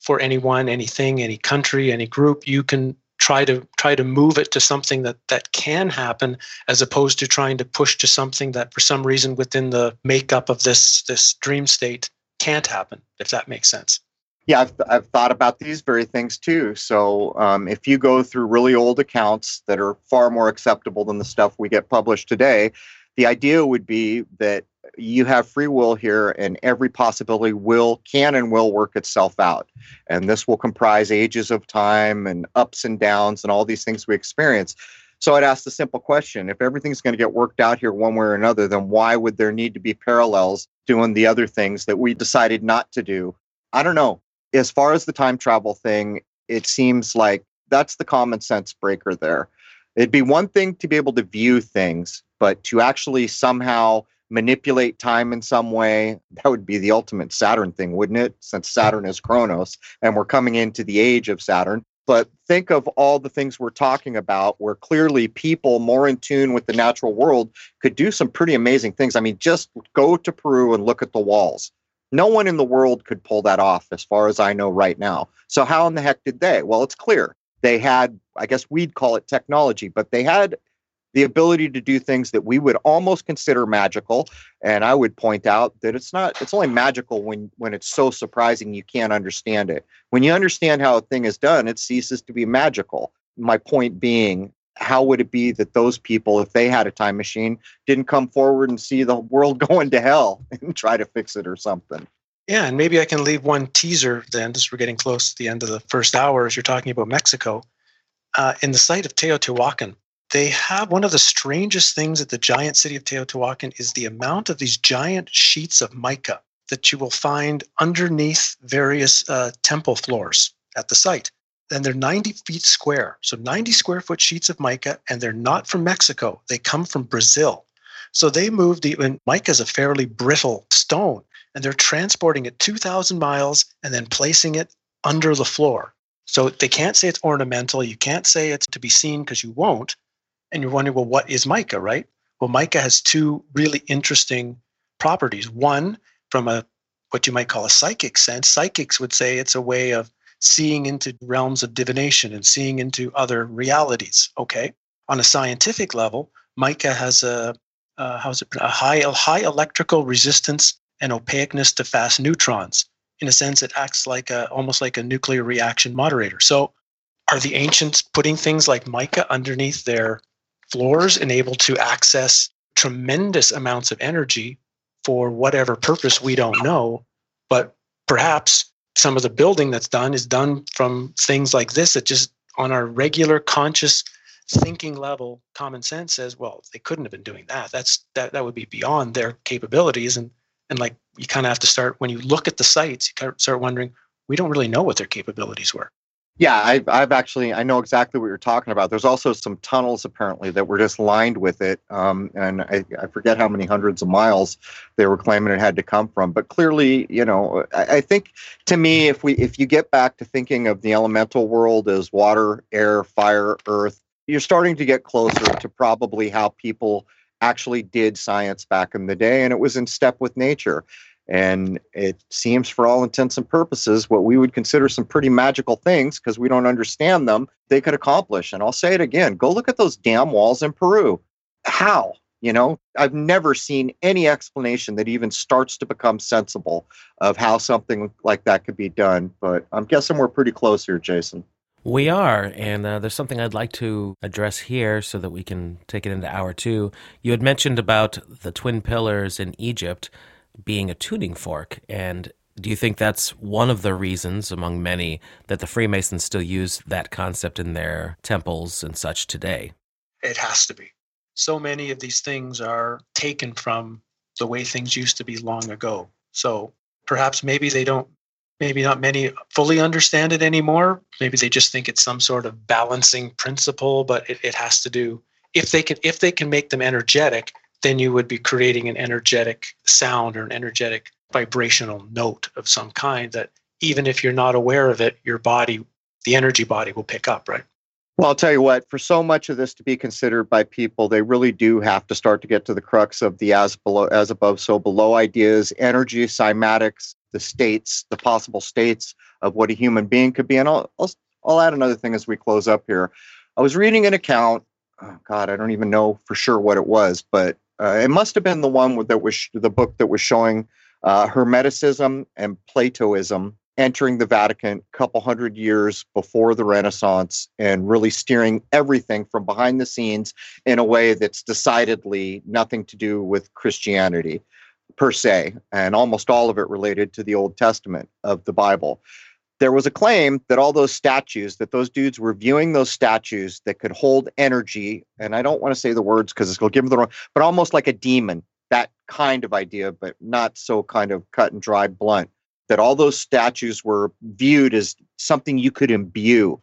for anyone, anything, any country, any group, you can try to try to move it to something that that can happen as opposed to trying to push to something that for some reason within the makeup of this this dream state can't happen if that makes sense
yeah i've, I've thought about these very things too. So um, if you go through really old accounts that are far more acceptable than the stuff we get published today the idea would be that you have free will here and every possibility will can and will work itself out. And this will comprise ages of time and ups and downs and all these things we experience. So i'd ask the simple question if everything's going to get worked out here one way or another then why would there need to be parallels doing the other things that we decided not to do? I don't know as far as the time travel thing it seems like that's the common sense breaker there. It'd be one thing to be able to view things but to actually somehow manipulate time in some way that would be the ultimate saturn thing wouldn't it? Since saturn is chronos and we're coming into the age of saturn. But think of all the things we're talking about where clearly people more in tune with the natural world could do some pretty amazing things. I mean just go to peru and look at the walls no one in the world could pull that off as far as i know right now. So how in the heck did they? Well it's clear. They had i guess we'd call it technology but they had the ability to do things that we would almost consider magical. And i would point out that it's not it's only magical when when it's so surprising you can't understand it. When you understand how a thing is done it ceases to be magical. My point being how would it be that those people if they had a time machine didn't come forward and see the world [laughs] going to hell and try to fix it or something
yeah and maybe i can leave one teaser then as we're getting close to the end of the first hour as you're talking about mexico uh, in the site of teotihuacan they have one of the strangest things at the giant city of Teotihuacan is the amount of these giant sheets of mica that you will find underneath various uh, temple floors at the site. And they're 90 feet square. So 90 square foot sheets of mica, and they're not from Mexico. They come from Brazil. So they moved the, and mica is a fairly brittle stone, and they're transporting it 2,000 miles and then placing it under the floor. So they can't say it's ornamental. You can't say it's to be seen because you won't and you're wondering, well, what is mica, right? Well, mica has two really interesting properties. One, from a what you might call a psychic sense, psychics would say it's a way of seeing into realms of divination and seeing into other realities. Okay. On a scientific level, mica has a uh, how's it a high high electrical resistance and opaqueness to fast neutrons. In a sense, it acts like a almost like a nuclear reaction moderator. So, are the ancients putting things like mica underneath their floors and able to access tremendous amounts of energy for whatever purpose we don't know. But perhaps some of the building that's done is done from things like this that just on our regular conscious thinking level common sense says well they couldn't have been doing that. That's that that would be beyond their capabilities. And and like you kind of have to start when you look at the sites you start wondering we don't really know what their capabilities were
yeah, I've, I've actually I know exactly what you're talking about. There's also some tunnels apparently that were just lined with it, um, and I, I forget how many hundreds of miles they were claiming it had to come from. But clearly, you know, I, I think to me, if we if you get back to thinking of the elemental world as water, air, fire, earth, you're starting to get closer to probably how people actually did science back in the day, and it was in step with nature. And it seems, for all intents and purposes, what we would consider some pretty magical things because we don't understand them, they could accomplish. And I'll say it again go look at those damn walls in Peru. How? You know, I've never seen any explanation that even starts to become sensible of how something like that could be done. But I'm guessing we're pretty close here, Jason.
We are, and uh, there's something I'd like to address here so that we can take it into hour two. You had mentioned about the twin pillars in Egypt being a tuning fork. And do you think that's one of the reasons, among many, that the Freemasons still use that concept in their temples and such today?
It has to be. So many of these things are taken from the way things used to be long ago. So perhaps maybe they don't, maybe not many fully understand it anymore. Maybe they just think it's some sort of balancing principle, but it, it has to do if they can if they can make them energetic then you would be creating an energetic sound or an energetic vibrational note of some kind that even if you're not aware of it, your body, the energy body will pick up, right?
Well, I'll tell you what, for so much of this to be considered by people, they really do have to start to get to the crux of the as below as above, so below ideas, energy, cymatics, the states, the possible states of what a human being could be. And I'll, I'll, I'll add another thing as we close up here. I was reading an account, oh God, I don't even know for sure what it was, but uh, it must have been the one that was the book that was showing uh, Hermeticism and Platoism entering the Vatican a couple hundred years before the Renaissance and really steering everything from behind the scenes in a way that's decidedly nothing to do with Christianity per se, and almost all of it related to the Old Testament of the Bible there was a claim that all those statues that those dudes were viewing those statues that could hold energy and i don't want to say the words because it's going to give them the wrong but almost like a demon that kind of idea but not so kind of cut and dry blunt that all those statues were viewed as something you could imbue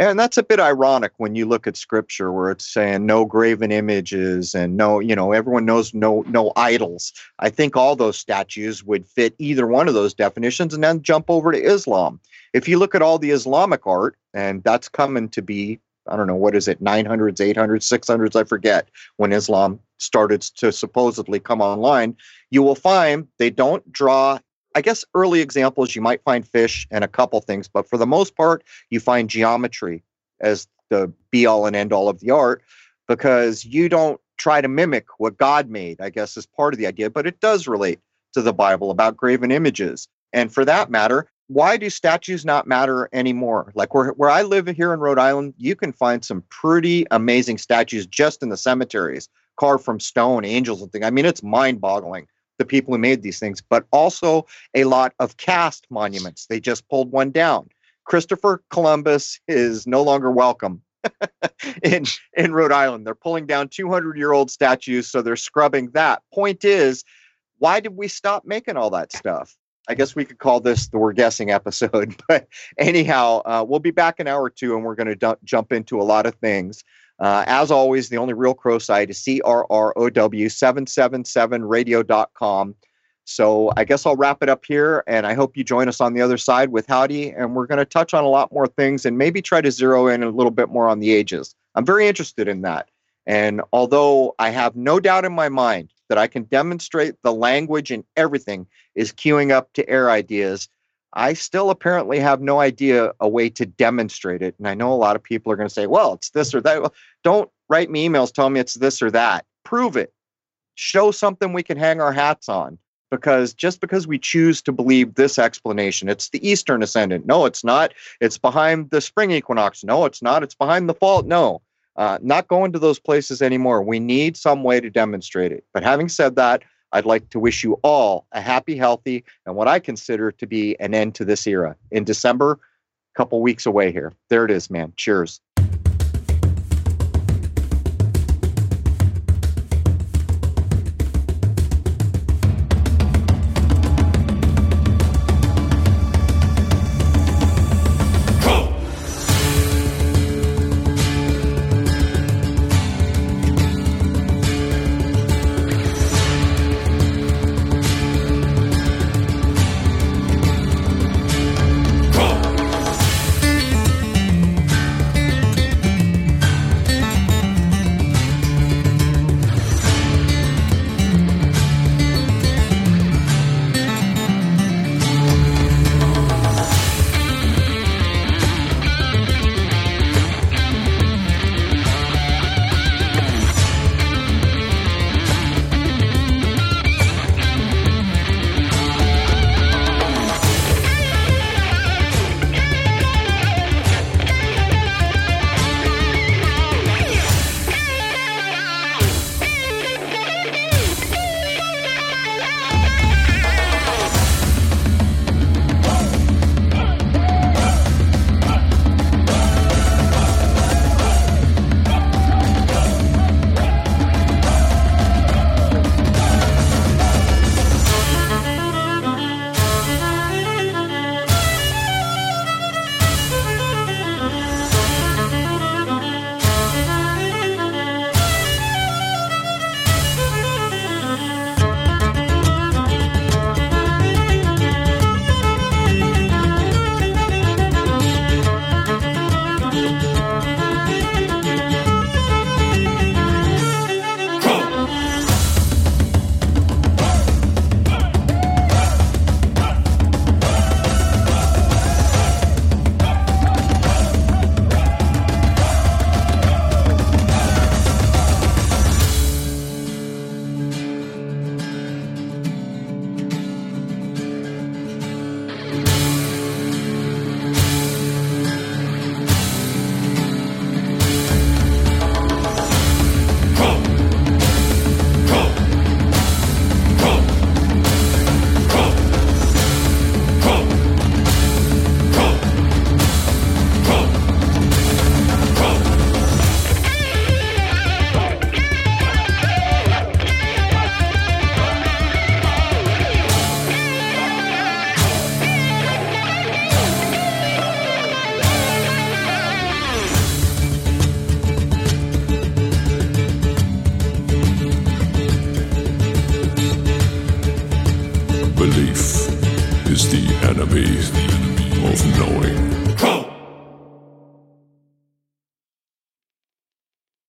and that's a bit ironic when you look at scripture where it's saying no graven images and no, you know, everyone knows no no idols. I think all those statues would fit either one of those definitions and then jump over to Islam. If you look at all the Islamic art, and that's coming to be, I don't know, what is it, 900s, 800s, 600s, I forget, when Islam started to supposedly come online, you will find they don't draw I guess early examples you might find fish and a couple things, but for the most part, you find geometry as the be all and end all of the art because you don't try to mimic what God made, I guess is part of the idea, but it does relate to the Bible about graven images. And for that matter, why do statues not matter anymore? Like where, where I live here in Rhode Island, you can find some pretty amazing statues just in the cemeteries, carved from stone, angels and things. I mean, it's mind boggling the people who made these things, but also a lot of cast monuments. They just pulled one down. Christopher Columbus is no longer welcome [laughs] in in Rhode Island. They're pulling down 200 year old statues, so they're scrubbing that. Point is, why did we stop making all that stuff? I guess we could call this the we're guessing episode. [laughs] But anyhow, uh, we'll be back in hour two, and we're going to d- jump into a lot of things. Uh, as always, the only real crow site is crrow777radio.com. So I guess I'll wrap it up here, and I hope you join us on the other side with Howdy, and we're going to touch on a lot more things and maybe try to zero in a little bit more on the ages. I'm very interested in that. And although I have no doubt in my mind that I can demonstrate the language and everything is queuing up to air ideas, I still apparently have no idea a way to demonstrate it. And I know a lot of people are going to say, well, it's this or that. Don't write me emails telling me it's this or that. Prove it. Show something we can hang our hats on. Because just because we choose to believe this explanation, it's the Eastern ascendant. No, it's not. It's behind the spring equinox. No, it's not. It's behind the fall. No. uh, not going to those places anymore. We need some way to demonstrate it. But having said that, I'd like to wish you all a happy, healthy, and what I consider to be an end to this era. In December, a couple weeks away here. There it is, man. Cheers.